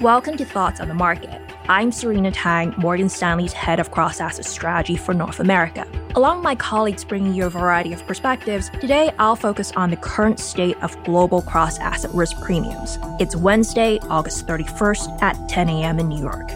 Welcome to Thoughts on the Market. I'm Serena Tang, Morgan Stanley's head of cross asset strategy for North America. Along with my colleagues bringing you a variety of perspectives, today I'll focus on the current state of global cross asset risk premiums. It's Wednesday, August 31st at 10 a.m. in New York.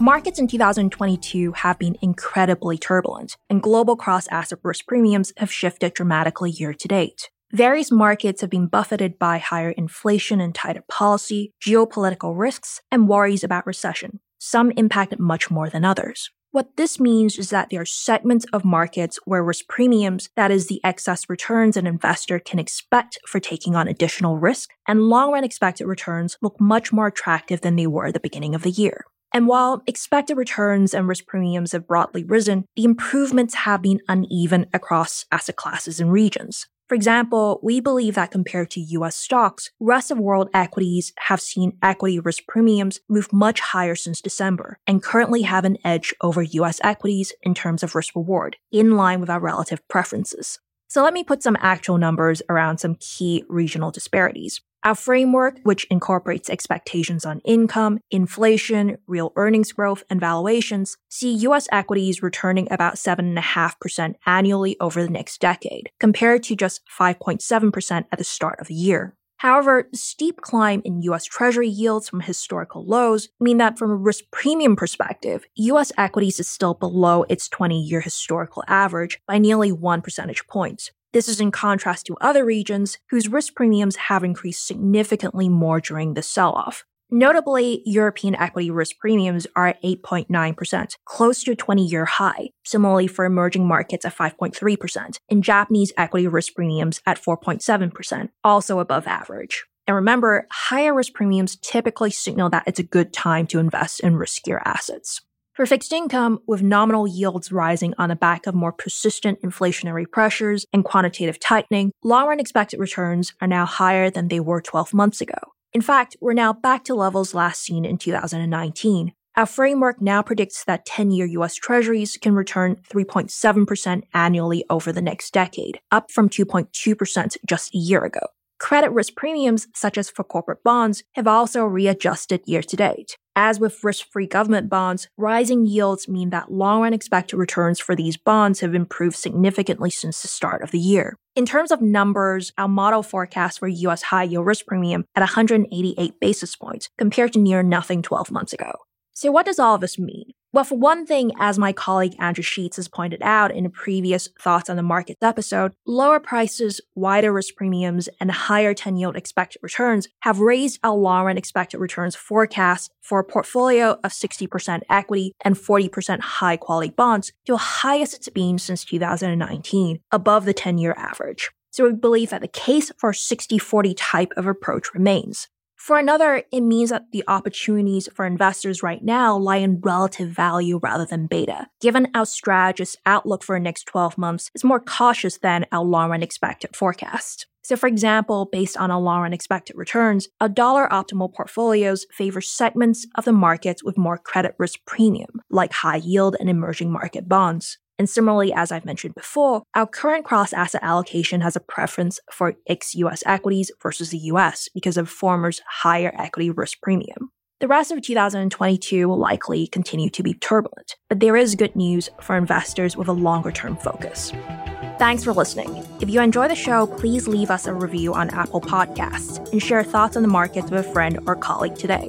Markets in 2022 have been incredibly turbulent, and global cross asset risk premiums have shifted dramatically year to date. Various markets have been buffeted by higher inflation and tighter policy, geopolitical risks, and worries about recession, some impacted much more than others. What this means is that there are segments of markets where risk premiums, that is, the excess returns an investor can expect for taking on additional risk, and long run expected returns look much more attractive than they were at the beginning of the year. And while expected returns and risk premiums have broadly risen, the improvements have been uneven across asset classes and regions. For example, we believe that compared to US stocks, rest of world equities have seen equity risk premiums move much higher since December and currently have an edge over US equities in terms of risk reward, in line with our relative preferences. So let me put some actual numbers around some key regional disparities. Our framework, which incorporates expectations on income, inflation, real earnings growth, and valuations, see US equities returning about 7.5% annually over the next decade, compared to just 5.7% at the start of the year. However, steep climb in US Treasury yields from historical lows mean that from a risk premium perspective, US equities is still below its 20 year historical average by nearly 1 percentage point. This is in contrast to other regions whose risk premiums have increased significantly more during the sell off. Notably, European equity risk premiums are at 8.9%, close to a 20 year high. Similarly, for emerging markets at 5.3%, and Japanese equity risk premiums at 4.7%, also above average. And remember, higher risk premiums typically signal that it's a good time to invest in riskier assets. For fixed income, with nominal yields rising on the back of more persistent inflationary pressures and quantitative tightening, long run expected returns are now higher than they were 12 months ago. In fact, we're now back to levels last seen in 2019. Our framework now predicts that 10 year US Treasuries can return 3.7% annually over the next decade, up from 2.2% just a year ago. Credit risk premiums, such as for corporate bonds, have also readjusted year to date. As with risk free government bonds, rising yields mean that long run expected returns for these bonds have improved significantly since the start of the year. In terms of numbers, our model forecasts for US high yield risk premium at 188 basis points compared to near nothing 12 months ago. So, what does all of this mean? Well, for one thing, as my colleague Andrew Sheets has pointed out in a previous Thoughts on the Markets episode, lower prices, wider risk premiums, and higher 10 yield expected returns have raised our long run expected returns forecast for a portfolio of 60% equity and 40% high quality bonds to the highest it's been since 2019, above the 10 year average. So we believe that the case for a 60 40 type of approach remains. For another, it means that the opportunities for investors right now lie in relative value rather than beta, given our strategist's outlook for the next 12 months is more cautious than our long run expected forecast. So, for example, based on our long run expected returns, our dollar optimal portfolios favor segments of the markets with more credit risk premium, like high yield and emerging market bonds. And similarly, as I've mentioned before, our current cross asset allocation has a preference for ex US equities versus the US because of former's higher equity risk premium. The rest of 2022 will likely continue to be turbulent, but there is good news for investors with a longer term focus. Thanks for listening. If you enjoy the show, please leave us a review on Apple Podcasts and share thoughts on the markets with a friend or colleague today.